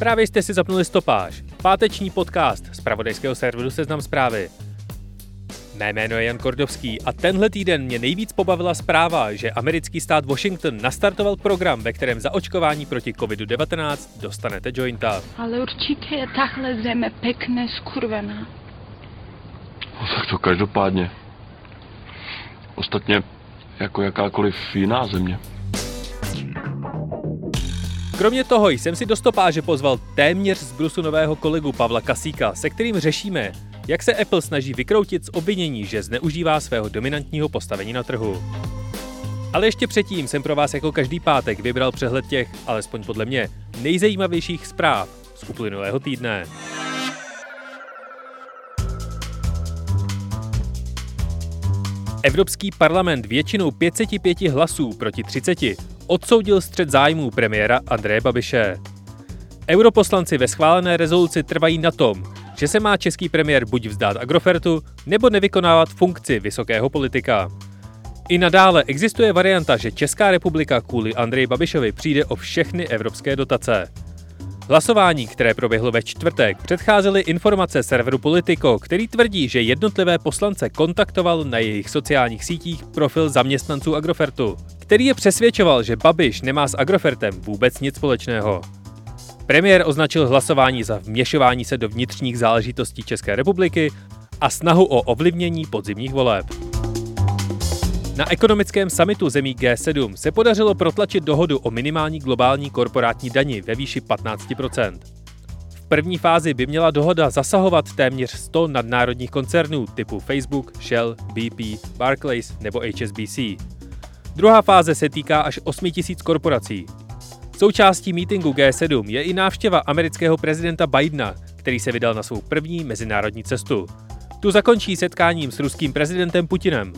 Právě jste si zapnuli stopáž. Páteční podcast z pravodejského serveru Seznam zprávy. Mé jméno je Jan Kordovský a tenhle týden mě nejvíc pobavila zpráva, že americký stát Washington nastartoval program, ve kterém za očkování proti COVID-19 dostanete jointa. Ale určitě je tahle zeme pekne skurvená. No, tak to každopádně. Ostatně jako jakákoliv jiná země. Kromě toho jsem si do stopáže pozval téměř z brusu nového kolegu Pavla Kasíka, se kterým řešíme, jak se Apple snaží vykroutit z obvinění, že zneužívá svého dominantního postavení na trhu. Ale ještě předtím jsem pro vás jako každý pátek vybral přehled těch, alespoň podle mě, nejzajímavějších zpráv z uplynulého týdne. Evropský parlament většinou 505 hlasů proti 30 odsoudil střed zájmů premiéra Andreje Babiše. Europoslanci ve schválené rezoluci trvají na tom, že se má český premiér buď vzdát Agrofertu, nebo nevykonávat funkci vysokého politika. I nadále existuje varianta, že Česká republika kvůli Andreji Babišovi přijde o všechny evropské dotace. Hlasování, které proběhlo ve čtvrtek, předcházely informace serveru Politico, který tvrdí, že jednotlivé poslance kontaktoval na jejich sociálních sítích profil zaměstnanců Agrofertu, který je přesvědčoval, že Babiš nemá s Agrofertem vůbec nic společného. Premiér označil hlasování za vměšování se do vnitřních záležitostí České republiky a snahu o ovlivnění podzimních voleb. Na ekonomickém samitu zemí G7 se podařilo protlačit dohodu o minimální globální korporátní dani ve výši 15% V první fázi by měla dohoda zasahovat téměř 100 nadnárodních koncernů typu Facebook, Shell, BP, Barclays nebo HSBC. Druhá fáze se týká až 8 000 korporací. Součástí mítingu G7 je i návštěva amerického prezidenta Bidena, který se vydal na svou první mezinárodní cestu. Tu zakončí setkáním s ruským prezidentem Putinem.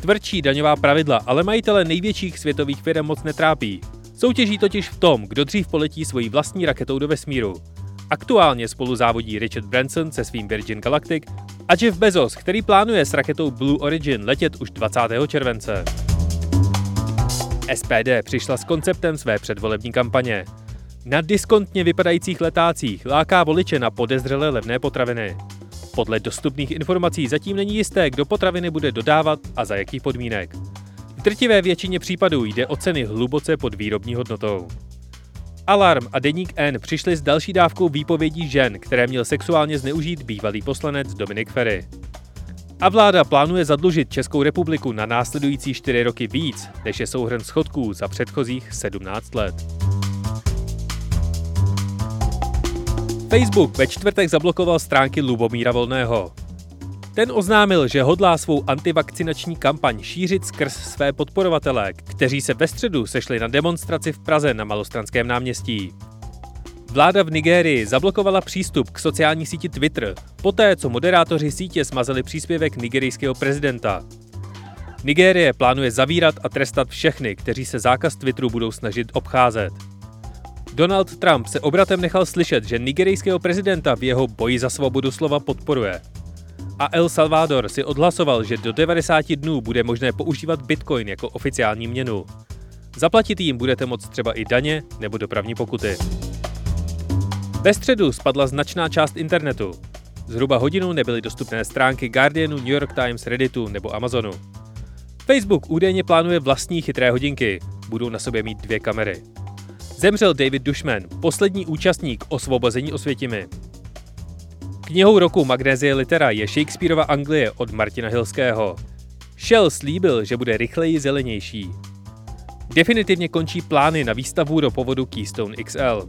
Tvrdší daňová pravidla ale majitele největších světových firm moc netrápí. Soutěží totiž v tom, kdo dřív poletí svojí vlastní raketou do vesmíru. Aktuálně spolu závodí Richard Branson se svým Virgin Galactic a Jeff Bezos, který plánuje s raketou Blue Origin letět už 20. července. SPD přišla s konceptem své předvolební kampaně. Na diskontně vypadajících letácích láká voliče na podezřelé levné potraviny. Podle dostupných informací zatím není jisté, kdo potraviny bude dodávat a za jakých podmínek. V drtivé většině případů jde o ceny hluboce pod výrobní hodnotou. Alarm a Deník N přišli s další dávkou výpovědí žen, které měl sexuálně zneužít bývalý poslanec Dominik Ferry. A vláda plánuje zadlužit Českou republiku na následující čtyři roky víc, než je souhrn schodků za předchozích 17 let. Facebook ve čtvrtek zablokoval stránky Lubomíra Volného. Ten oznámil, že hodlá svou antivakcinační kampaň šířit skrz své podporovatele, kteří se ve středu sešli na demonstraci v Praze na Malostranském náměstí. Vláda v Nigérii zablokovala přístup k sociální síti Twitter, poté co moderátoři sítě smazali příspěvek nigerijského prezidenta. Nigérie plánuje zavírat a trestat všechny, kteří se zákaz Twitteru budou snažit obcházet. Donald Trump se obratem nechal slyšet, že nigerijského prezidenta v jeho boji za svobodu slova podporuje. A El Salvador si odhlasoval, že do 90 dnů bude možné používat bitcoin jako oficiální měnu. Zaplatit jim budete moct třeba i daně nebo dopravní pokuty. Ve středu spadla značná část internetu. Zhruba hodinu nebyly dostupné stránky Guardianu, New York Times, Redditu nebo Amazonu. Facebook údajně plánuje vlastní chytré hodinky. Budou na sobě mít dvě kamery. Zemřel David Dushman, poslední účastník osvobození Osvětimi. Knihou roku Magnézie litera je Shakespeareova Anglie od Martina Hilského. Shell slíbil, že bude rychleji zelenější. Definitivně končí plány na výstavu do povodu Keystone XL.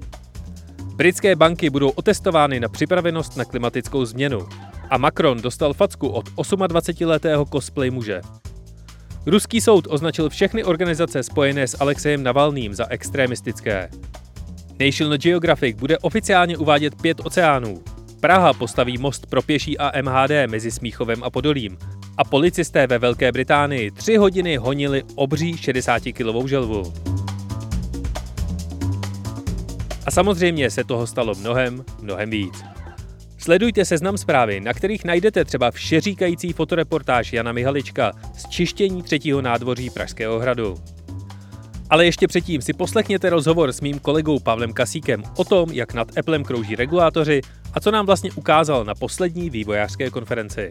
Britské banky budou otestovány na připravenost na klimatickou změnu. A Macron dostal facku od 28-letého cosplay muže. Ruský soud označil všechny organizace spojené s Alexejem Navalným za extremistické. National Geographic bude oficiálně uvádět pět oceánů. Praha postaví most pro pěší a MHD mezi Smíchovem a Podolím. A policisté ve Velké Británii tři hodiny honili obří 60-kilovou želvu. A samozřejmě se toho stalo mnohem, mnohem víc. Sledujte seznam zprávy, na kterých najdete třeba všeříkající fotoreportáž Jana Mihalička z čištění třetího nádvoří Pražského hradu. Ale ještě předtím si poslechněte rozhovor s mým kolegou Pavlem Kasíkem o tom, jak nad Applem krouží regulátoři a co nám vlastně ukázal na poslední vývojářské konferenci.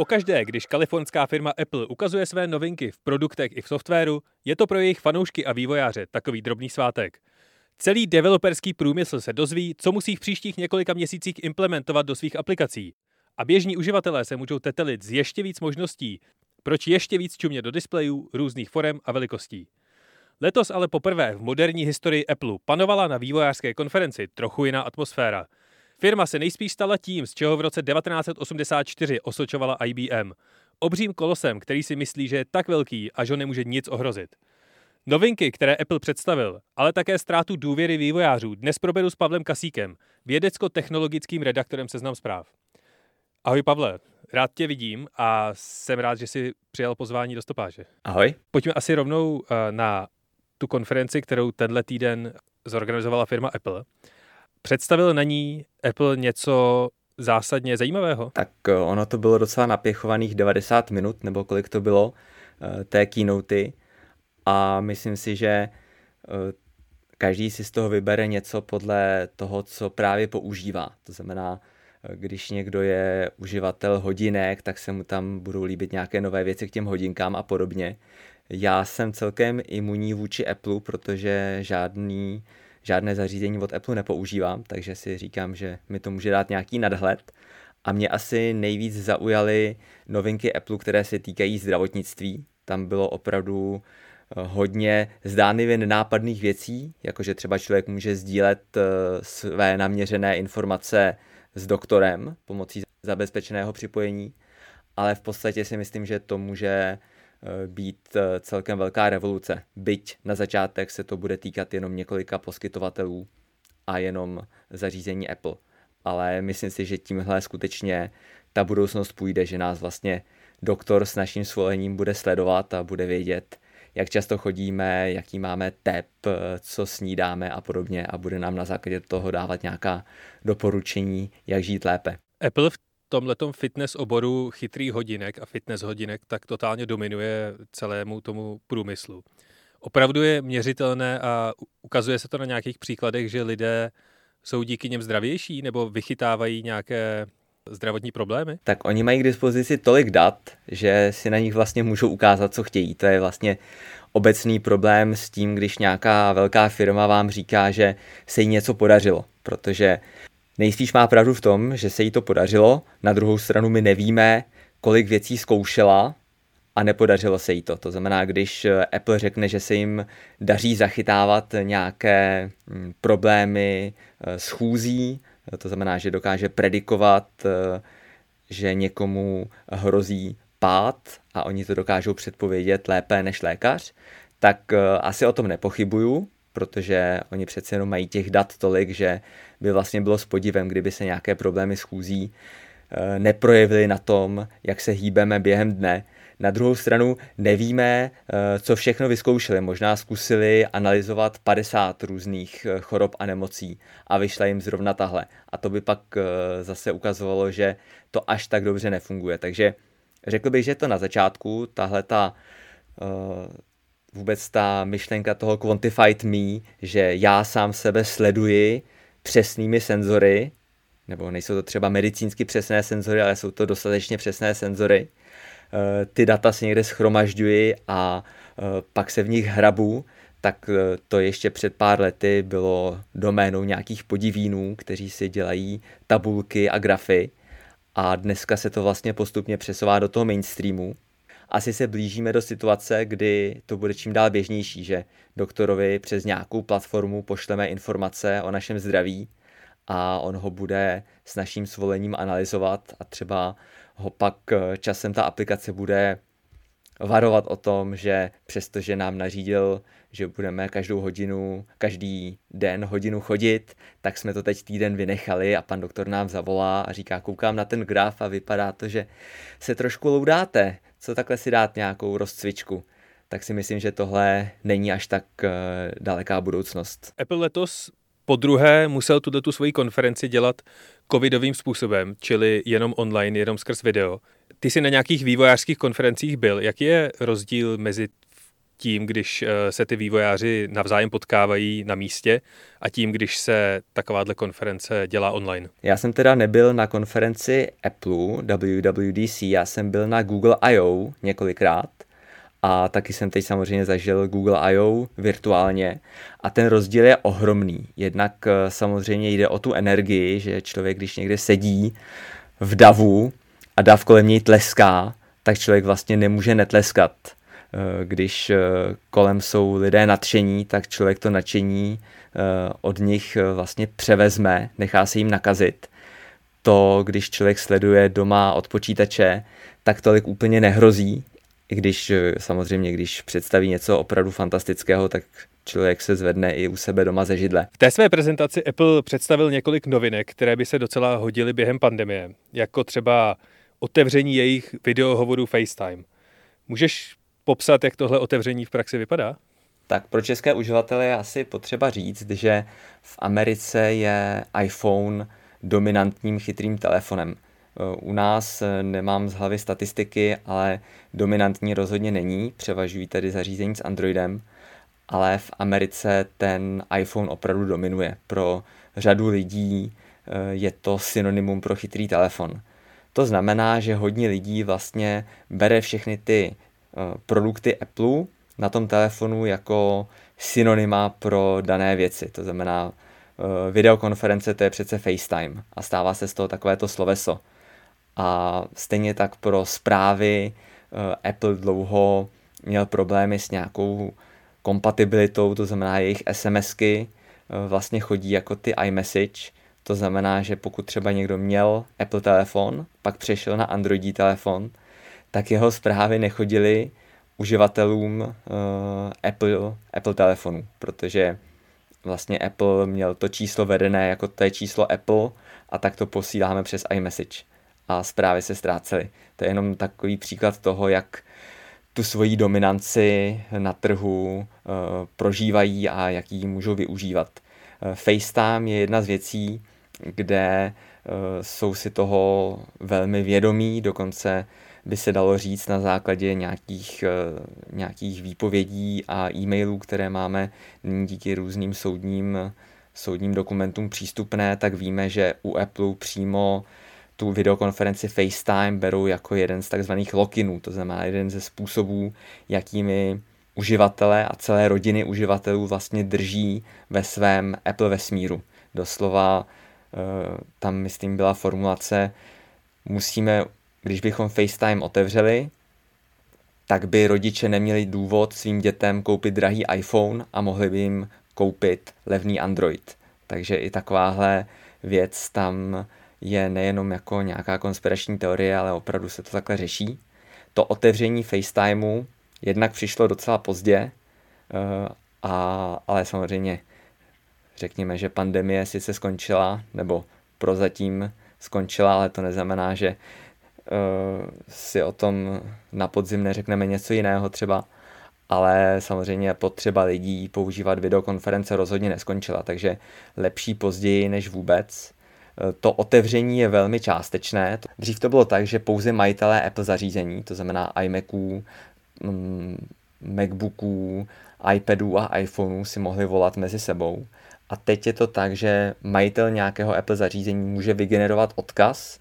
Pokaždé, když kalifornská firma Apple ukazuje své novinky v produktech i v softwaru, je to pro jejich fanoušky a vývojáře takový drobný svátek. Celý developerský průmysl se dozví, co musí v příštích několika měsících implementovat do svých aplikací. A běžní uživatelé se můžou tetelit z ještě víc možností, proč ještě víc čumě do displejů různých forem a velikostí. Letos ale poprvé v moderní historii Apple panovala na vývojářské konferenci trochu jiná atmosféra – Firma se nejspíš stala tím, z čeho v roce 1984 osočovala IBM. Obřím kolosem, který si myslí, že je tak velký a že ho nemůže nic ohrozit. Novinky, které Apple představil, ale také ztrátu důvěry vývojářů, dnes proberu s Pavlem Kasíkem, vědecko-technologickým redaktorem Seznam zpráv. Ahoj Pavle, rád tě vidím a jsem rád, že jsi přijal pozvání do stopáže. Ahoj. Pojďme asi rovnou eh, na tu konferenci, kterou tenhle týden zorganizovala firma Apple. Představil na ní Apple něco zásadně zajímavého? Tak eh, ono to bylo docela napěchovaných 90 minut, nebo kolik to bylo, eh, té keynoty. A myslím si, že eh, každý si z toho vybere něco podle toho, co právě používá. To znamená, když někdo je uživatel hodinek, tak se mu tam budou líbit nějaké nové věci k těm hodinkám a podobně. Já jsem celkem imunní vůči Apple, protože žádný žádné zařízení od Apple nepoužívám, takže si říkám, že mi to může dát nějaký nadhled. A mě asi nejvíc zaujaly novinky Apple, které se týkají zdravotnictví. Tam bylo opravdu eh, hodně zdánlivě nenápadných věcí, jakože třeba člověk může sdílet eh, své naměřené informace s doktorem pomocí zabezpečeného připojení, ale v podstatě si myslím, že to může být eh, celkem velká revoluce. Byť na začátek se to bude týkat jenom několika poskytovatelů a jenom zařízení Apple. Ale myslím si, že tímhle skutečně ta budoucnost půjde, že nás vlastně doktor s naším svolením bude sledovat a bude vědět, jak často chodíme, jaký máme tep, eh, co snídáme a podobně a bude nám na základě toho dávat nějaká doporučení, jak žít lépe. Apple v tomhletom fitness oboru chytrý hodinek a fitness hodinek tak totálně dominuje celému tomu průmyslu. Opravdu je měřitelné a ukazuje se to na nějakých příkladech, že lidé jsou díky něm zdravější nebo vychytávají nějaké zdravotní problémy? Tak oni mají k dispozici tolik dat, že si na nich vlastně můžou ukázat, co chtějí. To je vlastně obecný problém s tím, když nějaká velká firma vám říká, že se jí něco podařilo, protože Nejspíš má pravdu v tom, že se jí to podařilo, na druhou stranu my nevíme, kolik věcí zkoušela a nepodařilo se jí to. To znamená, když eh, Apple řekne, že se jim daří zachytávat nějaké hm, problémy eh, s chůzí, to znamená, že dokáže predikovat, eh, že někomu hrozí pád a oni to dokážou předpovědět lépe než lékař, tak asi o tom nepochybuju, protože oni přece jenom mají těch dat tolik, že by vlastně bylo s podivem, kdyby se nějaké problémy s chůzí eh, neprojevily na tom, jak se hýbeme během dne. Na druhou stranu nevíme, eh, co všechno vyzkoušeli. Možná zkusili analyzovat 50 různých eh, chorob a nemocí a vyšla jim zrovna tahle. A to by pak zase ukazovalo, že to až tak dobře nefunguje. Takže řekl bych, že to na začátku, tahle ta vůbec ta myšlenka toho quantified me, že já sám sebe sleduji přesnými senzory, nebo nejsou to třeba medicínsky přesné senzory, ale jsou to dostatečně přesné senzory. Eh, ty data si někde schromažďuji a eh, pak se v nich hrabu, tak eh, to ještě před pár lety bylo doménou nějakých podivínů, kteří si dělají tabulky a grafy a dneska se to vlastně postupně přesouvá do toho mainstreamu asi se blížíme do situace, kdy to bude čím dál běžnější, že doktorovi přes nějakou platformu pošleme informace o našem zdraví a on ho bude s naším svolením analyzovat a třeba ho pak eh, časem ta aplikace bude varovat o tom, že přestože nám nařídil že budeme každou hodinu, každý den hodinu chodit, tak jsme to teď týden vynechali a pan doktor nám zavolá a říká, koukám na ten graf a vypadá to, že se trošku loudáte, co takhle si dát nějakou rozcvičku tak si myslím, že tohle není až tak uh, daleká budoucnost. Apple letos po druhé musel tuto tu svoji konferenci dělat covidovým způsobem, čili jenom online, jenom skrz video. Ty jsi na nějakých vývojářských konferencích byl. Jaký je rozdíl mezi tím, když eh, se ty vývojáři navzájem potkávají na místě a tím, když se takováhle konference dělá online? Já jsem teda nebyl na konferenci Apple WWDC, já jsem byl na Google I.O. několikrát a taky jsem teď samozřejmě zažil Google I.O. virtuálně a ten rozdíl je ohromný. Jednak eh, samozřejmě jde o tu energii, že člověk, když někde sedí v davu a dav kolem něj tleská, tak člověk vlastně nemůže netleskat. Eh, když eh, kolem jsou lidé nadšení, tak člověk to nadšení od nich vlastně převezme, nechá se jim nakazit. To, když člověk sleduje doma od počítače, tak tolik úplně nehrozí, i když eh, samozřejmě, když představí něco opravdu fantastického, tak člověk se zvedne i u sebe doma ze židle. V té své prezentaci Apple představil několik novinek, které by se docela hodily během pandemie, jako třeba otevření jejich videohovoru FaceTime. Můžeš popsat, jak tohle otevření v praxi vypadá? Tak pro české uživatele je asi potřeba říct, že v Americe je iPhone dominantním chytrým telefonem. Eh, u nás eh, nemám z hlavy statistiky, ale dominantní rozhodně není, převažují tedy zařízení s Androidem, ale v Americe ten iPhone opravdu dominuje. Pro řadu lidí eh, je to synonymum pro chytrý telefon. To znamená, že hodně lidí vlastně bere všechny ty produkty Apple na tom telefonu jako synonyma pro dané věci. To znamená, videokonference to je přece FaceTime a stává se z toho takovéto sloveso. A stejně tak pro zprávy eh, Apple dlouho měl problémy s nějakou kompatibilitou, to znamená jejich SMSky eh, vlastně chodí jako ty iMessage, to znamená, že pokud třeba někdo měl Apple telefon, pak přešel na Androidí telefon, tak jeho zprávy nechodily uživatelům uh, Apple, Apple telefonu, protože vlastně Apple měl to číslo vedené jako to je číslo Apple a tak to posíláme přes iMessage a zprávy se ztrácely. To je jenom takový příklad toho, jak tu svoji dominanci na trhu uh, prožívají a jak ji můžou využívat. Uh, FaceTime je jedna z věcí, kde uh, jsou si toho velmi vědomí, dokonce by se dalo říct na základě nějakých, nějakých výpovědí a e-mailů, které máme nyní díky různým soudním, soudním dokumentům přístupné, tak víme, že u Apple přímo tu videokonferenci FaceTime berou jako jeden z takzvaných lokinů, to znamená jeden ze způsobů, jakými uživatelé a celé rodiny uživatelů vlastně drží ve svém Apple vesmíru. Doslova eh, tam, myslím, byla formulace, musíme, když bychom FaceTime otevřeli, tak by rodiče neměli důvod svým dětem koupit drahý iPhone a mohli by jim koupit levný Android. Takže i takováhle věc tam je nejenom jako nějaká konspirační teorie, ale opravdu se to takhle řeší. To otevření FaceTimeu jednak přišlo docela pozdě, eh, a, ale samozřejmě řekněme, že pandemie sice skončila, nebo prozatím skončila, ale to neznamená, že si o tom na podzim neřekneme něco jiného třeba, ale samozřejmě potřeba lidí používat videokonference rozhodně neskončila, takže lepší později než vůbec to otevření je velmi částečné. Dřív to bylo tak, že pouze majitelé Apple zařízení, to znamená iMaců, mm, MacBooků, iPadů a iPhoneů si mohli volat mezi sebou. A teď je to tak, že majitel nějakého Apple zařízení může vygenerovat odkaz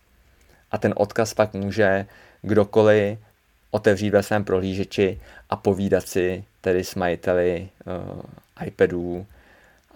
a ten odkaz pak může kdokoliv otevřít ve svém prohlížeči a povídat si tedy s majiteli uh, iPadů,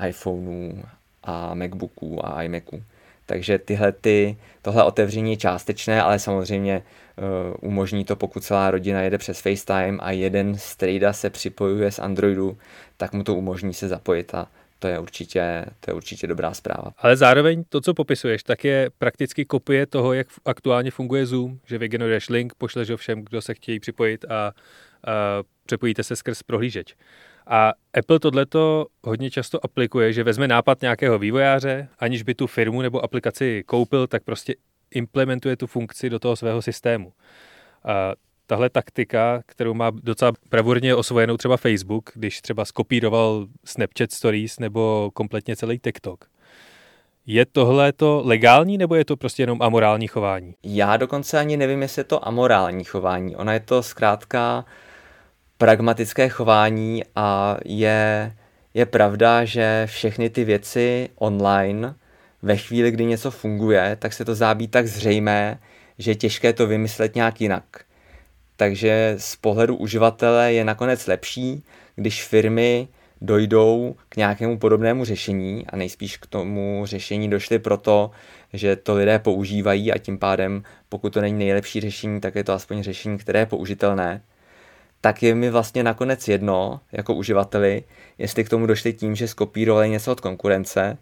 iPhoneů a MacBooků a iMaců. Takže tyhle ty, tohle otevření je částečné, ale samozřejmě uh, umožní to, pokud celá rodina jede přes FaceTime a jeden z se připojuje z Androidu, tak mu to umožní se zapojit a to je určitě, to je určitě dobrá zpráva. Ale zároveň to, co popisuješ, tak je prakticky kopie toho, jak aktuálně funguje Zoom, že vygeneruješ link, pošleš ho všem, kdo se chtějí připojit a, a přepojíte se skrz prohlížeč. A Apple tohleto hodně často aplikuje, že vezme nápad nějakého vývojáře, aniž by tu firmu nebo aplikaci koupil, tak prostě implementuje tu funkci do toho svého systému. A tahle taktika, kterou má docela bravurně osvojenou třeba Facebook, když třeba skopíroval Snapchat Stories nebo kompletně celý TikTok. Je tohle to legální nebo je to prostě jenom amorální chování? Já dokonce ani nevím, jestli je to amorální chování. Ona je to zkrátka pragmatické chování a je, je pravda, že všechny ty věci online ve chvíli, kdy něco funguje, tak se to zábí tak zřejmé, že je těžké to vymyslet nějak jinak. Takže z pohledu uživatele je nakonec lepší, když firmy dojdou k nějakému podobnému řešení a nejspíš k tomu řešení došly proto, že to lidé používají a tím pádem, pokud to není nejlepší řešení, tak je to aspoň řešení, které je použitelné, tak je mi vlastně nakonec jedno, jako uživateli, jestli k tomu došli tím, že skopírovali něco od konkurence,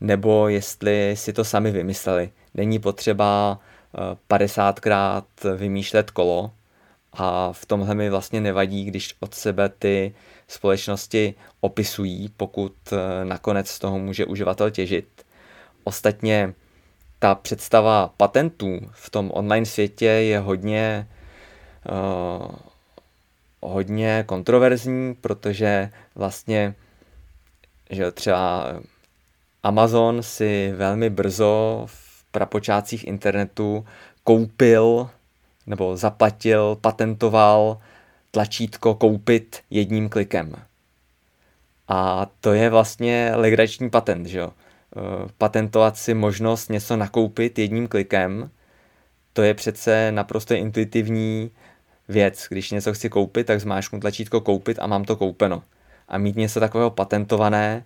nebo jestli si to sami vymysleli. Není potřeba 50krát eh, vymýšlet kolo a v tomhle mi vlastně nevadí, když od sebe ty společnosti opisují, pokud eh, nakonec z toho může uživatel těžit. Ostatně ta představa patentů v tom online světě je hodně uh, hodně kontroverzní, protože vlastně že třeba Amazon si velmi brzo v prapočátcích internetu koupil nebo zaplatil, patentoval tlačítko koupit jedním klikem. A to je vlastně legrační patent, že jo? Eh, patentovat si možnost něco nakoupit jedním klikem, to je přece naprosto intuitivní věc. Když něco chci koupit, tak zmáčknu tlačítko koupit a mám to koupeno. A mít něco takového patentované,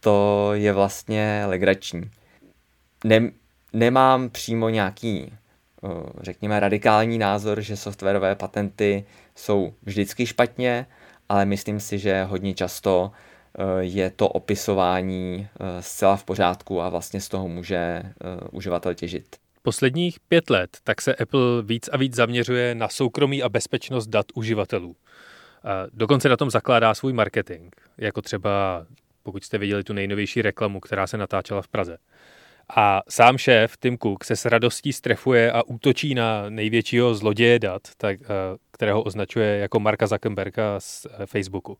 to je vlastně legrační. Ne, nemám přímo nějaký, řekněme, radikální názor, že softwarové patenty jsou vždycky špatně, ale myslím si, že hodně často eh, je to opisování eh, zcela v pořádku a vlastně z toho může uživatel těžit. Posledních pět let tak se Apple víc a víc zaměřuje na soukromí a bezpečnost dat uživatelů. Dokonce na tom zakládá svůj marketing, jako třeba pokud jste viděli tu nejnovější reklamu, která se natáčela v Praze. A sám šéf Tim Cook se s radostí strefuje a útočí na největšího zloděje dat, tak, kterého označuje jako Marka Zuckerberga z e, Facebooku.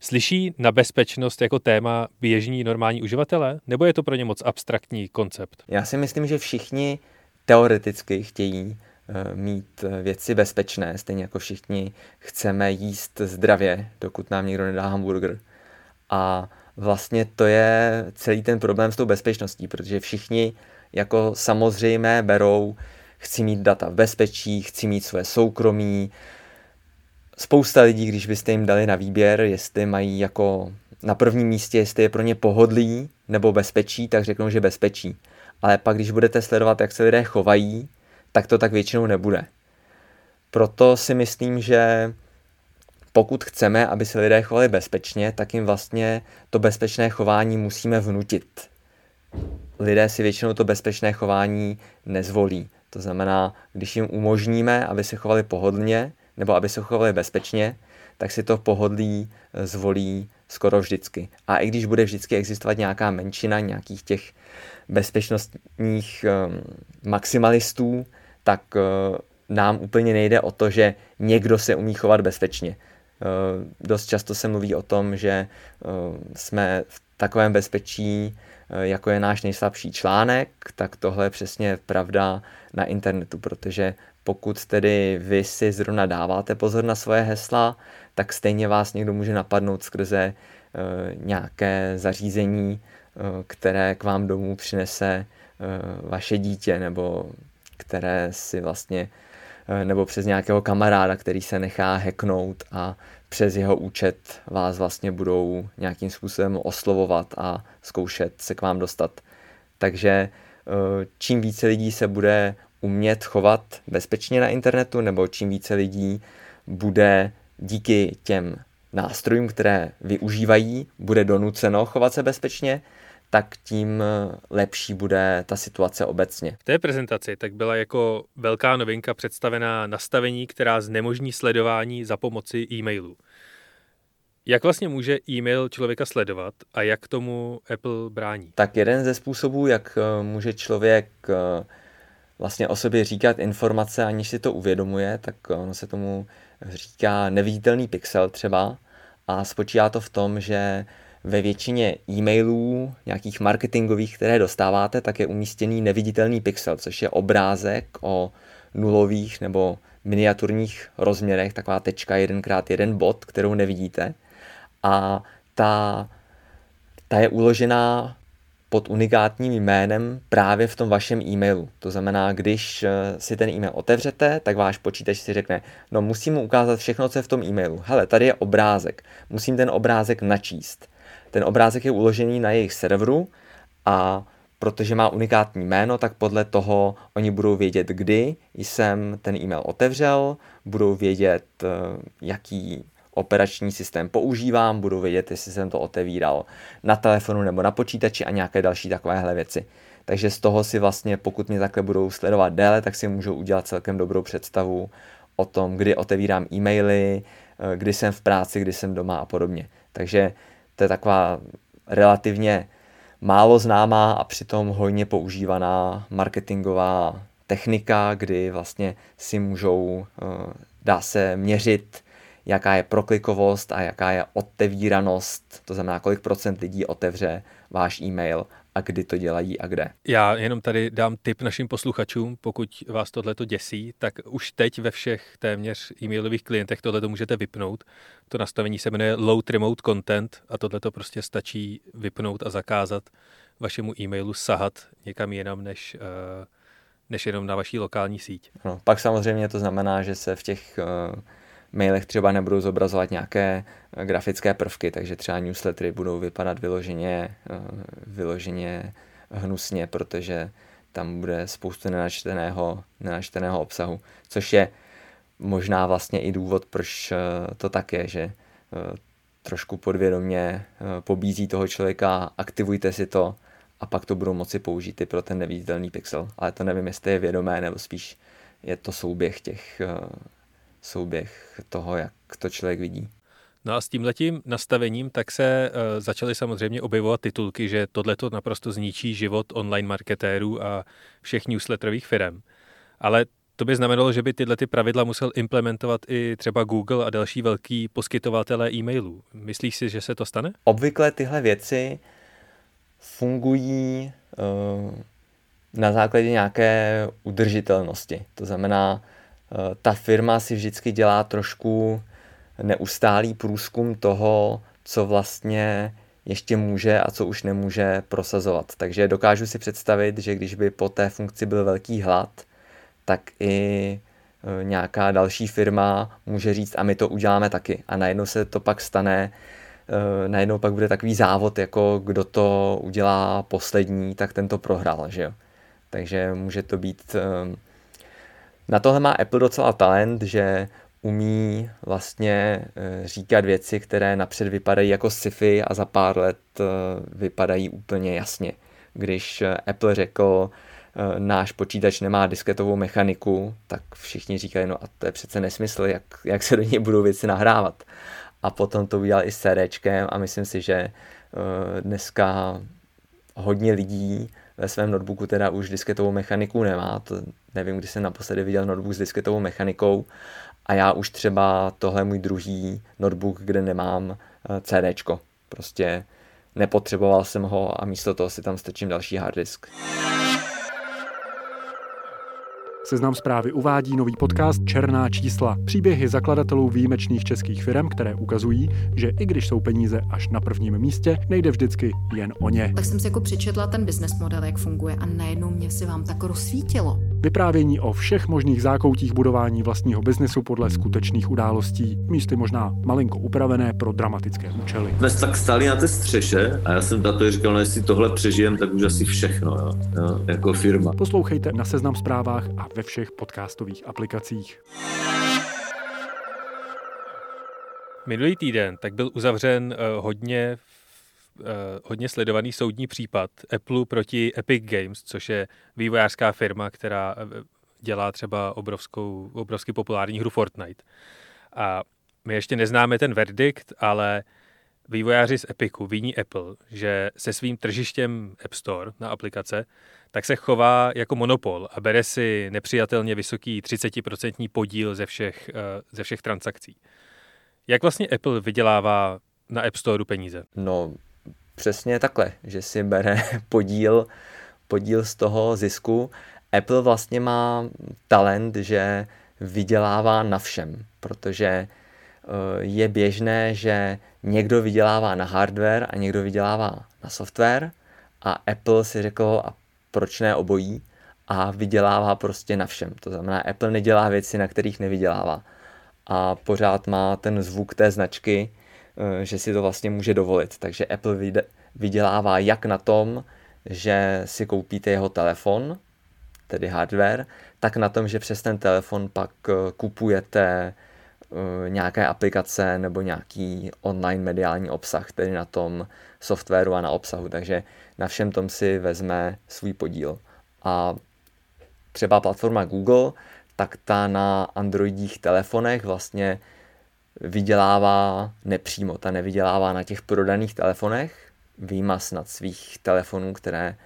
Slyší na bezpečnost jako téma běžní normální uživatelé, nebo je to pro ně moc abstraktní koncept? Já si myslím, že všichni teoreticky chtějí eh, mít eh, věci bezpečné, stejně jako všichni chceme jíst zdravě, dokud nám někdo nedá hamburger. A vlastně to je celý ten problém s tou bezpečností, protože všichni jako samozřejmé berou, chci mít data v bezpečí, chci mít své soukromí, spousta lidí, když byste jim dali na výběr, jestli mají jako na prvním místě, jestli je pro ně pohodlí nebo bezpečí, tak řeknou, že bezpečí. Ale pak, když budete sledovat, jak se lidé chovají, tak to tak většinou nebude. Proto si myslím, že pokud chceme, aby se lidé chovali bezpečně, tak jim vlastně to bezpečné chování musíme vnutit. Lidé si většinou to bezpečné chování nezvolí. To znamená, když jim umožníme, aby se chovali pohodlně, nebo aby se chovali bezpečně, tak si to pohodlí eh, zvolí skoro vždycky. A i když bude vždycky existovat nějaká menšina nějakých těch bezpečnostních um, maximalistů, tak uh, nám úplně nejde o to, že někdo se umí chovat bezpečně. Uh, dost často se mluví o tom, že uh, jsme v takovém bezpečí, jako je náš nejslabší článek, tak tohle je přesně pravda na internetu, protože pokud tedy vy si zrovna dáváte pozor na svoje hesla, tak stejně vás někdo může napadnout skrze nějaké zařízení, které k vám domů přinese vaše dítě, nebo které si vlastně, nebo přes nějakého kamaráda, který se nechá hacknout a přes jeho účet vás vlastně budou nějakým způsobem oslovovat a zkoušet se k vám dostat. Takže čím více lidí se bude umět chovat bezpečně na internetu, nebo čím více lidí bude díky těm nástrojům, které využívají, bude donuceno chovat se bezpečně, tak tím lepší bude ta situace obecně. V té prezentaci tak byla jako velká novinka představená nastavení, která znemožní sledování za pomoci e-mailů. Jak vlastně může e-mail člověka sledovat a jak tomu Apple brání? Tak jeden ze způsobů, jak eh, může člověk eh, vlastně o sobě říkat informace, aniž si to uvědomuje, tak ono se tomu říká neviditelný pixel třeba a spočívá to v tom, že ve většině e-mailů, nějakých marketingových, které dostáváte, tak je umístěný neviditelný pixel, což je obrázek o nulových nebo miniaturních rozměrech, taková tečka 1x1 bod, kterou nevidíte. A ta, ta je uložená pod unikátním jménem právě v tom vašem e-mailu. To znamená, když eh, si ten e-mail otevřete, tak váš počítač si řekne, no musím mu ukázat všechno, co je v tom e-mailu. Hele, tady je obrázek, musím ten obrázek načíst. Ten obrázek je uložený na jejich serveru a protože má unikátní jméno, tak podle toho oni budou vědět, kdy jsem ten e-mail otevřel, budou vědět, eh, jaký operační systém používám, budu vědět, jestli jsem to otevíral na telefonu nebo na počítači a nějaké další takovéhle věci. Takže z toho si vlastně, pokud mě takhle budou sledovat déle, tak si můžou udělat celkem dobrou představu o tom, kdy otevírám e-maily, eh, kdy jsem v práci, kdy jsem doma a podobně. Takže to je taková relativně málo známá a přitom hojně používaná marketingová technika, kdy vlastně si můžou, eh, dá se měřit jaká je proklikovost a jaká je otevíranost, to znamená, kolik procent lidí otevře váš e-mail a kdy to dělají a kde. Já jenom tady dám tip našim posluchačům, pokud vás tohle to děsí, tak už teď ve všech téměř e-mailových klientech tohle to můžete vypnout. To nastavení se jmenuje Load Remote Content a tohle to prostě stačí vypnout a zakázat vašemu e-mailu sahat někam jinam než, eh, než jenom na vaší lokální síť. No, pak samozřejmě to znamená, že se v těch uh, mailech třeba nebudou zobrazovat nějaké eh, grafické prvky, takže třeba newslettery budou vypadat vyloženě, eh, vyloženě hnusně, protože tam bude spoustu nenačteného, nenačteného obsahu, což je možná vlastně i důvod, proč eh, to tak je, že trošku podvědomě pobízí toho člověka, aktivujte si to a pak to budou moci použít i pro ten neviditelný pixel. Ale to nevím, jestli je vědomé, nebo spíš je to souběh těch souběh toho, jak to člověk vidí. No a s tímhletím nastavením tak se uh, začaly samozřejmě objevovat titulky, že tohle to naprosto zničí život online marketérů a všech newsletterových firm. Ale to by znamenalo, že by tyhle ty pravidla musel implementovat i třeba Google a další velký poskytovatelé e-mailů. Myslíš si, že se to stane? Obvykle tyhle věci fungují uh, na základě nějaké udržitelnosti. To znamená, ta firma si vždycky dělá trošku neustálý průzkum toho, co vlastně ještě může a co už nemůže prosazovat. Takže dokážu si představit, že když by po té funkci byl velký hlad, tak i eh, nějaká další firma může říct a my to uděláme taky. A najednou se to pak stane, eh, najednou pak bude takový závod, jako kdo to udělá poslední, tak ten to prohrál, že jo. Takže může to být na tohle má Apple docela talent, že umí vlastně eh, říkat věci, které napřed vypadají jako sci-fi a za pár let eh, vypadají úplně jasně. Když eh, Apple řekl, náš počítač nemá disketovou mechaniku, tak všichni říkají, no a to je přece nesmysl, jak, jak se do něj budou věci nahrávat. A potom to udělal i s CDčkem a myslím si, že dneska hodně lidí ve svém notebooku teda už disketovou mechaniku nemá, to nevím, kdy jsem naposledy viděl notebook s disketovou mechanikou a já už třeba tohle je můj druhý notebook, kde nemám eh, CDčko. Prostě nepotřeboval jsem ho a místo toho si tam strčím další hard disk. Seznam zprávy uvádí nový podcast Černá čísla. Příběhy zakladatelů výjimečných českých firm, které ukazují, že i když jsou peníze až na prvním místě, nejde vždycky jen o ně. Tak jsem si jako přečetla ten business model, jak funguje a najednou mě se vám tak rozsvítilo. Vyprávění o všech možných zákoutích budování vlastního biznesu podle skutečných událostí, místy možná malinko upravené pro dramatické účely. Jsme tak stáli na té střeše a já jsem tato říkal, no jestli tohle přežijem, tak už asi všechno, jo, jo, jako firma. Poslouchejte na Seznam zprávách a ve všech podcastových aplikacích. Minulý týden tak byl uzavřen uh, hodně uh, hodně sledovaný soudní případ Apple proti Epic Games, což je vývojářská firma, která eh, dělá třeba obrovskou, obrovsky populární hru Fortnite. A my ještě neznáme ten verdikt, ale Vývojáři z Epiku viní Apple, že se svým tržištěm App Store na aplikace tak se chová jako monopol a bere si nepřijatelně vysoký 30% podíl ze všech, eh, ze všech transakcí. Jak vlastně Apple vydělává na App Store peníze? No, přesně takhle, že si bere podíl, podíl z toho zisku. Apple vlastně má talent, že vydělává na všem, protože eh, je běžné, že někdo vydělává na hardware a někdo vydělává na software a Apple si řekl, a proč ne obojí, a vydělává prostě na všem. To znamená, Apple nedělá věci, na kterých nevydělává. A pořád má ten zvuk té značky, eh, že si to vlastně může dovolit. Takže Apple vydělává jak na tom, že si koupíte jeho telefon, tedy hardware, tak na tom, že přes ten telefon pak eh, kupujete eh, nějaké aplikace nebo nějaký online mediální obsah, tedy na tom softwaru a na obsahu. Takže na všem tom si vezme svůj podíl. A třeba platforma Google, tak ta na androidích telefonech vlastně vydělává nepřímo, ta nevydělává na těch prodaných telefonech, výjima snad svých telefonů, které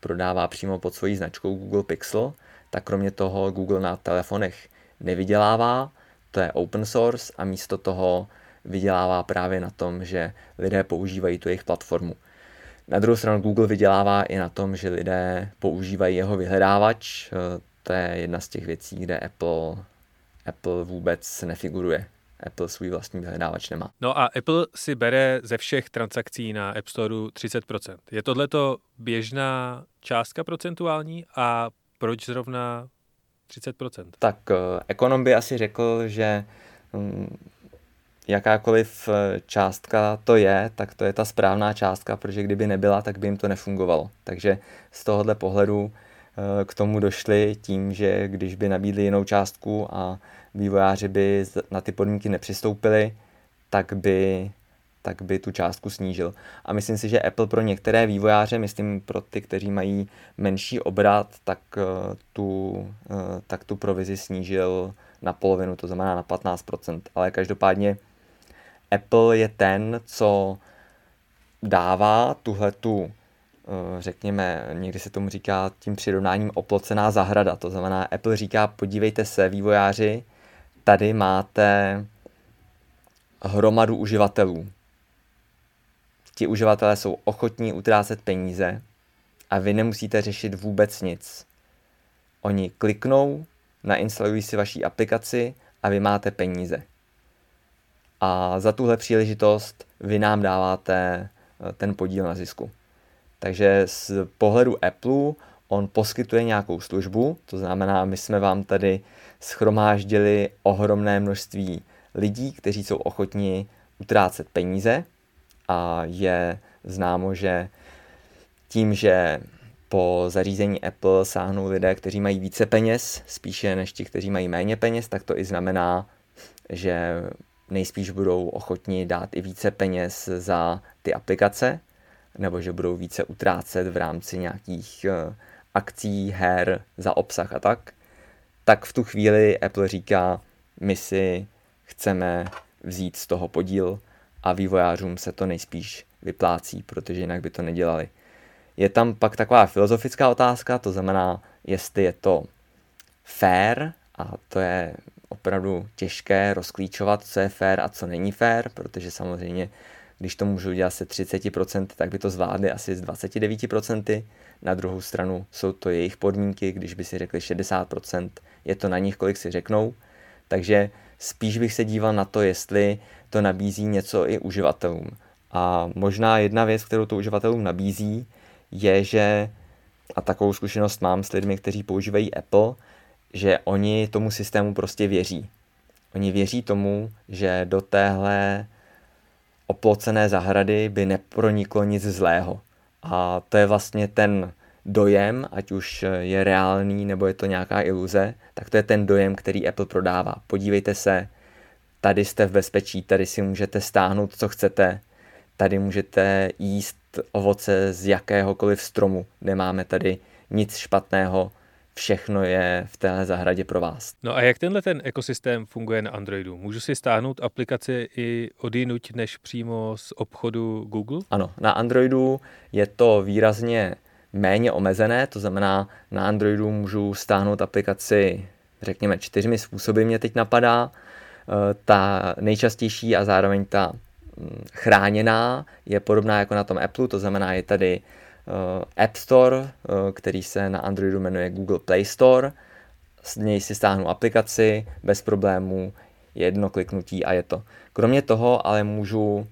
prodává přímo pod svojí značkou Google Pixel, tak kromě toho Google na telefonech nevydělává, to je open source a místo toho vydělává právě na tom, že lidé používají tu jejich platformu. Na druhou stranu Google vydělává i na tom, že lidé používají jeho vyhledávač. To je jedna z těch věcí, kde Apple, Apple vůbec nefiguruje. Apple svůj vlastní vyhledávač nemá. No a Apple si bere ze všech transakcí na App Store 30%. Je tohleto běžná částka procentuální a proč zrovna 30%? Tak eh, ekonom by asi řekl, že hm, jakákoliv eh, částka to je, tak to je ta správná částka, protože kdyby nebyla, tak by jim to nefungovalo. Takže z tohohle pohledu eh, k tomu došli tím, že když by nabídli jinou částku a vývojáři by na ty podmínky nepřistoupili, tak by, tak by tu částku snížil. A myslím si, že Apple pro některé vývojáře, myslím pro ty, kteří mají menší obrat, tak eh, tu, tak tu provizi snížil na polovinu, to znamená na 15%. Ale každopádně Apple je ten, co dává tuhle tu, eh, řekněme, někdy se tomu říká tím přirovnáním oplocená zahrada. To znamená, Apple říká, podívejte se, vývojáři, tady máte hromadu uživatelů. Ti uživatelé jsou ochotní utrácet peníze a vy nemusíte řešit vůbec nic. Oni kliknou, nainstalují si vaší aplikaci a vy máte peníze a za tuhle příležitost vy nám dáváte eh, ten podíl na zisku. Takže z pohledu Apple on poskytuje nějakou službu, to znamená, my jsme vám tady schromáždili ohromné množství lidí, kteří jsou ochotní utrácet peníze a je známo, že tím, že po zařízení Apple sáhnou lidé, kteří mají více peněz, spíše než ti, kteří mají méně peněz, tak to i znamená, že nejspíš budou ochotni dát i více peněz za ty aplikace, nebo že budou více utrácet v rámci nějakých eh, akcí, her, za obsah a tak, tak v tu chvíli Apple říká, my si chceme vzít z toho podíl a vývojářům se to nejspíš vyplácí, protože jinak by to nedělali. Je tam pak taková filozofická otázka, to znamená, jestli je to fair, a to je opravdu těžké rozklíčovat, co je fair a co není fair, protože samozřejmě, když to můžu dělat se 30%, tak by to zvládli asi s 29%. Na druhou stranu jsou to jejich podmínky, když by si řekli 60%, je to na nich, kolik si řeknou. Takže spíš bych se díval na to, jestli to nabízí něco i uživatelům. A možná jedna věc, kterou to uživatelům nabízí, je, že, a takovou zkušenost mám s lidmi, kteří používají Apple, že oni tomu systému prostě věří. Oni věří tomu, že do téhle oplocené zahrady by neproniklo nic zlého. A to je vlastně ten dojem, ať už je reálný nebo je to nějaká iluze, tak to je ten dojem, který Apple prodává. Podívejte se, tady jste v bezpečí, tady si můžete stáhnout, co chcete, tady můžete jíst ovoce z jakéhokoliv stromu, nemáme tady nic špatného, všechno je v téhle zahradě pro vás. No a jak tenhle ten ekosystém funguje na Androidu? Můžu si stáhnout aplikaci i odjinuť než přímo z obchodu Google? Ano, na Androidu je to výrazně méně omezené, to znamená, na Androidu můžu stáhnout aplikaci, řekněme, čtyřmi způsoby mě teď napadá. Eh, ta nejčastější a zároveň ta mm, chráněná je podobná jako na tom Apple, to znamená, je tady App Store, eh, který se na Androidu jmenuje Google Play Store. Z něj si stáhnu aplikaci bez problémů, jedno kliknutí a je to. Kromě toho ale můžu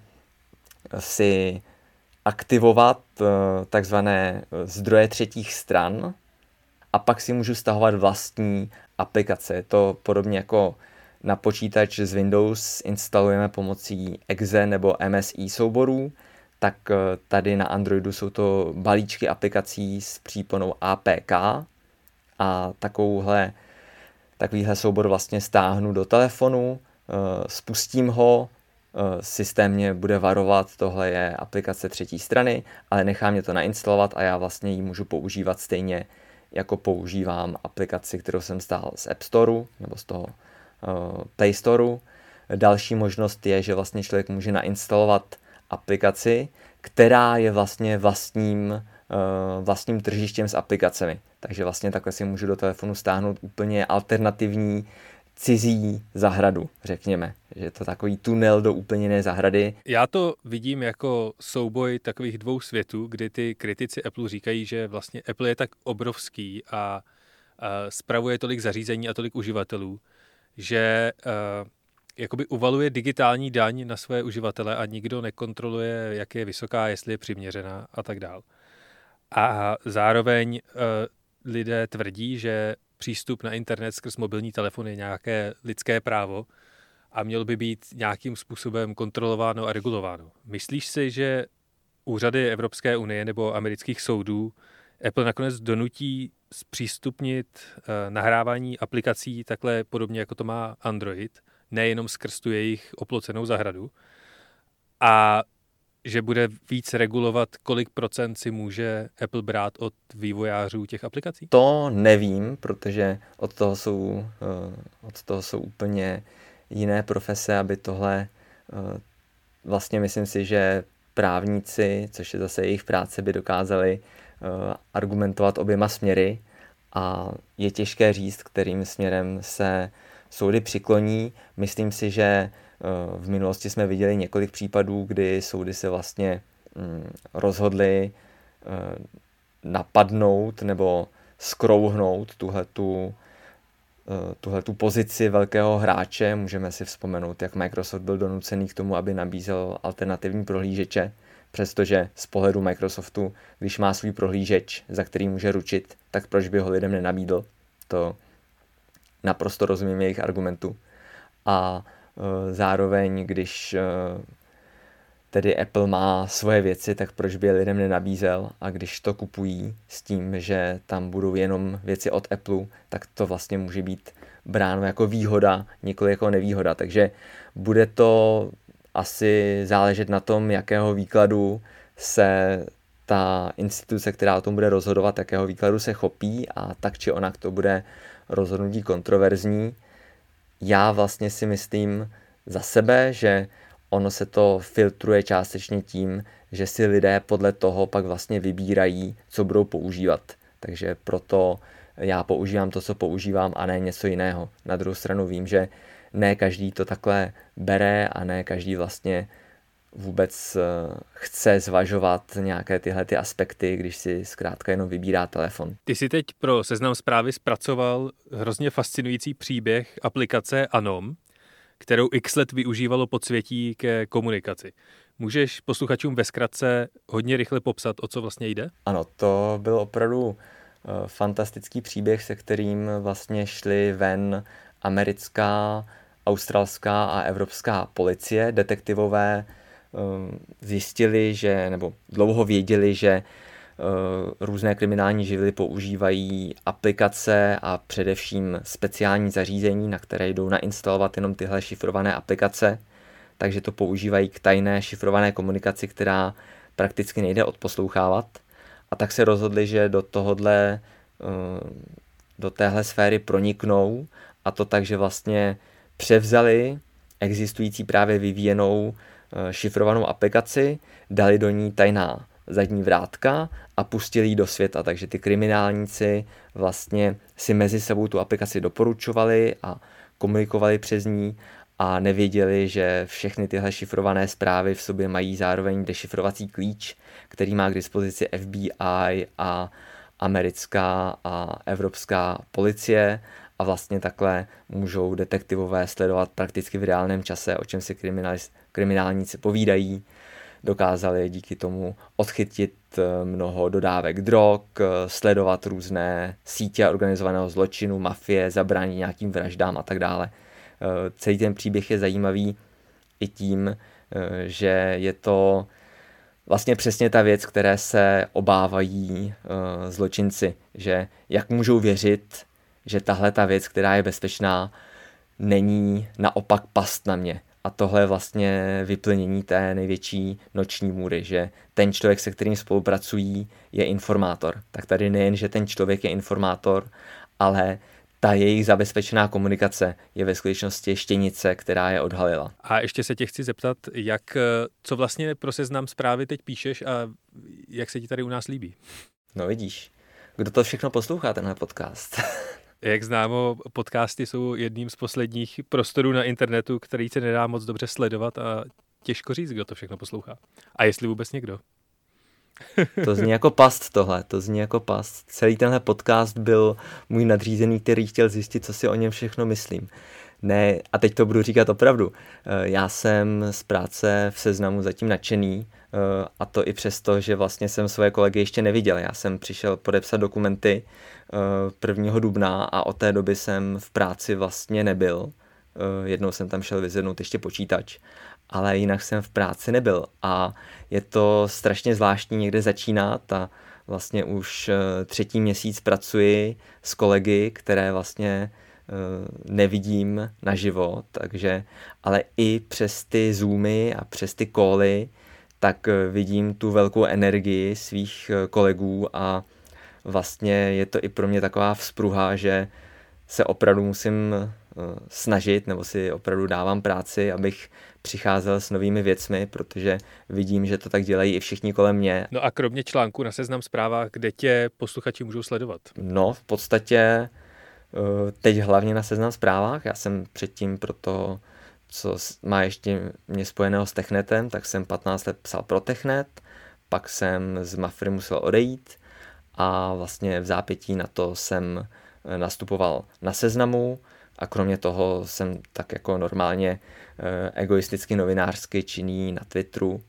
si aktivovat takzvané zdroje třetích stran a pak si můžu stahovat vlastní aplikace. Je to podobně jako na počítač z Windows instalujeme pomocí exe nebo MSI souborů, tak eh, tady na Androidu jsou to balíčky aplikací s příponou APK a takovouhle, takovýhle soubor vlastně stáhnu do telefonu, eh, spustím ho, eh, systém mě bude varovat, tohle je aplikace třetí strany, ale nechá mě to nainstalovat a já vlastně ji můžu používat stejně, jako používám aplikaci, kterou jsem stál z App Storeu nebo z toho Play Storeu. Další možnost je, že vlastně člověk může nainstalovat aplikaci, která je vlastně vlastním, eh, vlastním tržištěm s aplikacemi. Takže vlastně takhle si můžu do telefonu stáhnout úplně alternativní cizí zahradu, řekněme. Že je to takový tunel do úplně jiné zahrady. Já to vidím jako souboj takových dvou světů, kdy ty kritici Apple říkají, že vlastně Apple je tak obrovský a, a spravuje tolik zařízení a tolik uživatelů, že uh, jakoby uvaluje digitální daň na své uživatele a nikdo nekontroluje, jak je vysoká, jestli je přiměřená a tak dál. A zároveň uh, lidé tvrdí, že přístup na internet skrz mobilní telefon je nějaké lidské právo a mělo by být nějakým způsobem kontrolováno a regulováno. Myslíš si, že úřady Evropské unie nebo amerických soudů Apple nakonec donutí zpřístupnit uh, nahrávání aplikací takhle podobně, jako to má Android, nejenom skrz tu jejich oplocenou zahradu, a že bude víc regulovat, kolik procent si může Apple brát od vývojářů těch aplikací? To nevím, protože od toho jsou, uh, od toho jsou úplně jiné profese, aby tohle uh, vlastně myslím si, že právníci, což je zase jejich práce, by dokázali Eh, argumentovat oběma směry a je těžké říct, kterým směrem se soudy přikloní. Myslím si, že eh, v minulosti jsme viděli několik případů, kdy soudy se vlastně mm, rozhodly eh, napadnout nebo skrouhnout tuhletu, tuhletu pozici velkého hráče. Můžeme si vzpomenout, jak Microsoft byl donucený k tomu, aby nabízel alternativní prohlížeče Přestože z pohledu Microsoftu, když má svůj prohlížeč, za který může ručit, tak proč by ho lidem nenabídl? To naprosto rozumím jejich argumentu. A e, zároveň, když e, tedy Apple má svoje věci, tak proč by je lidem nenabízel a když to kupují s tím, že tam budou jenom věci od Apple, tak to vlastně může být bráno jako výhoda, nikoli jako nevýhoda. Takže bude to asi záležet na tom, jakého výkladu se ta instituce, která o tom bude rozhodovat, jakého výkladu se chopí a tak či onak to bude rozhodnutí kontroverzní. Já vlastně si myslím za sebe, že ono se to filtruje částečně tím, že si lidé podle toho pak vlastně vybírají, co budou používat. Takže proto já používám to, co používám a ne něco jiného. Na druhou stranu vím, že ne každý to takhle bere a ne každý vlastně vůbec eh, chce zvažovat nějaké tyhle ty aspekty, když si zkrátka jenom vybírá telefon. Ty si teď pro seznam zprávy zpracoval hrozně fascinující příběh aplikace Anom, kterou x let využívalo podsvětí ke komunikaci. Můžeš posluchačům ve zkratce hodně rychle popsat, o co vlastně jde? Ano, to byl opravdu eh, fantastický příběh, se kterým vlastně šli ven americká australská a evropská policie, detektivové zjistili, že, nebo dlouho věděli, že uh, různé kriminální živly používají aplikace a především speciální zařízení, na které jdou nainstalovat jenom tyhle šifrované aplikace, takže to používají k tajné šifrované komunikaci, která prakticky nejde odposlouchávat. A tak se rozhodli, že do tohodle uh, do téhle sféry proniknou a to tak, že vlastně převzali existující právě vyvíjenou šifrovanou aplikaci, dali do ní tajná zadní vrátka a pustili ji do světa. Takže ty kriminálníci vlastně si mezi sebou tu aplikaci doporučovali a komunikovali přes ní a nevěděli, že všechny tyhle šifrované zprávy v sobě mají zároveň dešifrovací klíč, který má k dispozici FBI a americká a evropská policie a vlastně takhle můžou detektivové sledovat prakticky v reálném čase, o čem si kriminálníci povídají. Dokázali díky tomu odchytit eh, mnoho dodávek drog, eh, sledovat různé sítě organizovaného zločinu, mafie, zabránit nějakým vraždám a tak dále. Eh, celý ten příběh je zajímavý i tím, že je to vlastně přesně ta věc, které se obávají zločinci, že jak můžou věřit že tahle ta věc, která je bezpečná, není naopak past na mě. A tohle je vlastně vyplnění té největší noční můry, že ten člověk, se kterým spolupracují, je informátor. Tak tady nejen, že ten člověk je informátor, ale ta jejich zabezpečená komunikace je ve skutečnosti štěnice, která je odhalila. A ještě se tě chci zeptat, jak, co vlastně pro seznam zprávy teď píšeš a jak se ti tady u nás líbí? No vidíš, kdo to všechno poslouchá, tenhle podcast? Jak známo, podcasty jsou jedním z posledních prostorů na internetu, který se nedá moc dobře sledovat a těžko říct, kdo to všechno poslouchá. A jestli vůbec někdo. to zní jako past tohle, to zní jako past. Celý tenhle podcast byl můj nadřízený, který chtěl zjistit, co si o něm všechno myslím. Ne, a teď to budu říkat opravdu. Eh, já jsem z práce v seznamu zatím nadšený, a to i přesto, že vlastně jsem své kolegy ještě neviděl. Já jsem přišel podepsat dokumenty 1. Eh, dubna a od té doby jsem v práci vlastně nebyl. Jednou jsem tam šel vyzvednout ještě počítač, ale jinak jsem v práci nebyl. A je to strašně zvláštní někde začínat a vlastně už třetí měsíc pracuji s kolegy, které vlastně Eh, nevidím naživo, takže, ale i přes ty zoomy a přes ty koly, tak eh, vidím tu velkou energii svých eh, kolegů a vlastně je to i pro mě taková vzpruha, že se opravdu musím snažit, nebo si opravdu dávám práci, abych přicházel s novými věcmi, protože vidím, že to tak dělají i všichni kolem mě. No a kromě článku na Seznam zprávách, kde tě posluchači můžou sledovat? No, v podstatě Eh, teď hlavně na seznam zprávách. Já jsem předtím pro to, co má ještě mě spojeného s Technetem, tak jsem 15 let psal pro Technet, pak jsem z Mafry musel odejít a vlastně v zápětí na to jsem eh, nastupoval na seznamu a kromě toho jsem tak jako normálně eh, egoisticky novinářsky činný na Twitteru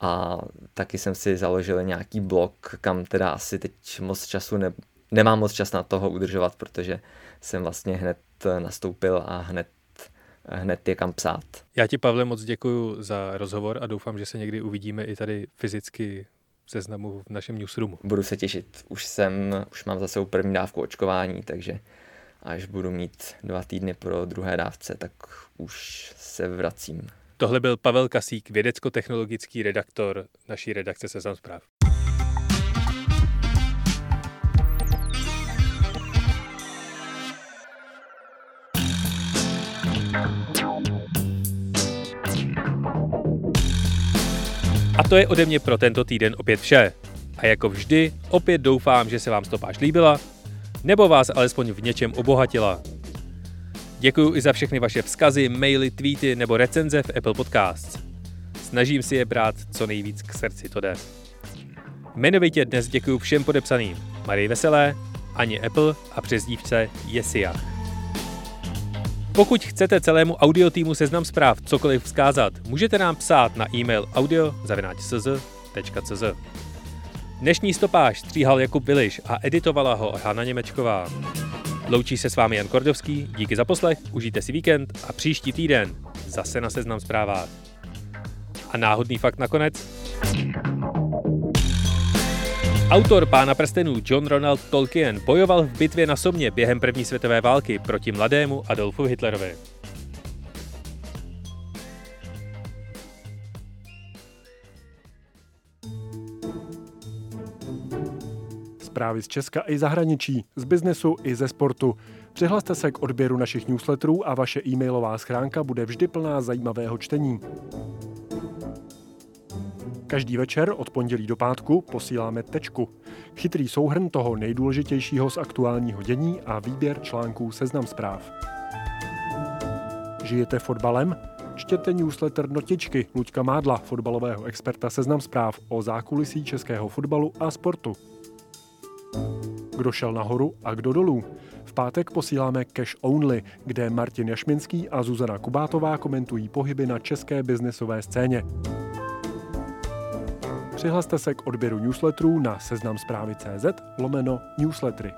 a taky jsem si založil nějaký blog, kam teda asi teď moc času ne, nemám moc čas na toho udržovat, protože jsem vlastně hned nastoupil a hned hned je kam psát. Já ti, Pavle, moc děkuji za rozhovor a doufám, že se někdy uvidíme i tady fyzicky v seznamu v našem newsroomu. Budu se těšit. Už jsem, už mám zase první dávku očkování, takže až budu mít dva týdny pro druhé dávce, tak už se vracím. Tohle byl Pavel Kasík, vědecko-technologický redaktor naší redakce Seznam zpráv. To je ode mě pro tento týden opět vše. A jako vždy, opět doufám, že se vám stopáž líbila, nebo vás alespoň v něčem obohatila. Děkuji i za všechny vaše vzkazy, maily, tweety nebo recenze v Apple Podcasts. Snažím si je brát co nejvíc k srdci, to jde. Jmenovitě dnes děkuji všem podepsaným. Marie Veselé, Ani Apple a přezdívce Jesiach. Pokud chcete celému audio týmu Seznam zpráv cokoliv vzkázat, můžete nám psát na e-mail audio.cz.cz. Dnešní stopáž stříhal Jakub Biliš a editovala ho Hana Němečková. Loučí se s vámi Jan Kordovský, díky za poslech, užijte si víkend a příští týden zase na Seznam zprávách. A náhodný fakt nakonec. Autor Pána prstenů John Ronald Tolkien bojoval v bitvě na Somě během první světové války proti mladému Adolfu Hitlerovi. zprávy z Česka i zahraničí, z biznesu i ze sportu. Přihlaste se k odběru našich newsletterů a vaše e-mailová schránka bude vždy plná zajímavého čtení. Každý večer od pondělí do pátku posíláme tečku. Chytrý souhrn toho nejdůležitějšího z aktuálního dění a výběr článků seznam zpráv. Žijete fotbalem? Čtěte newsletter Notičky Luďka Mádla, fotbalového experta seznam zpráv o zákulisí českého fotbalu a sportu. Kdo šel nahoru a kdo dolů? V pátek posíláme Cash Only, kde Martin Jašminský a Zuzana Kubátová komentují pohyby na české biznesové scéně. Přihlaste se k odběru newsletterů na seznam zprávy CZ lomeno newslettery.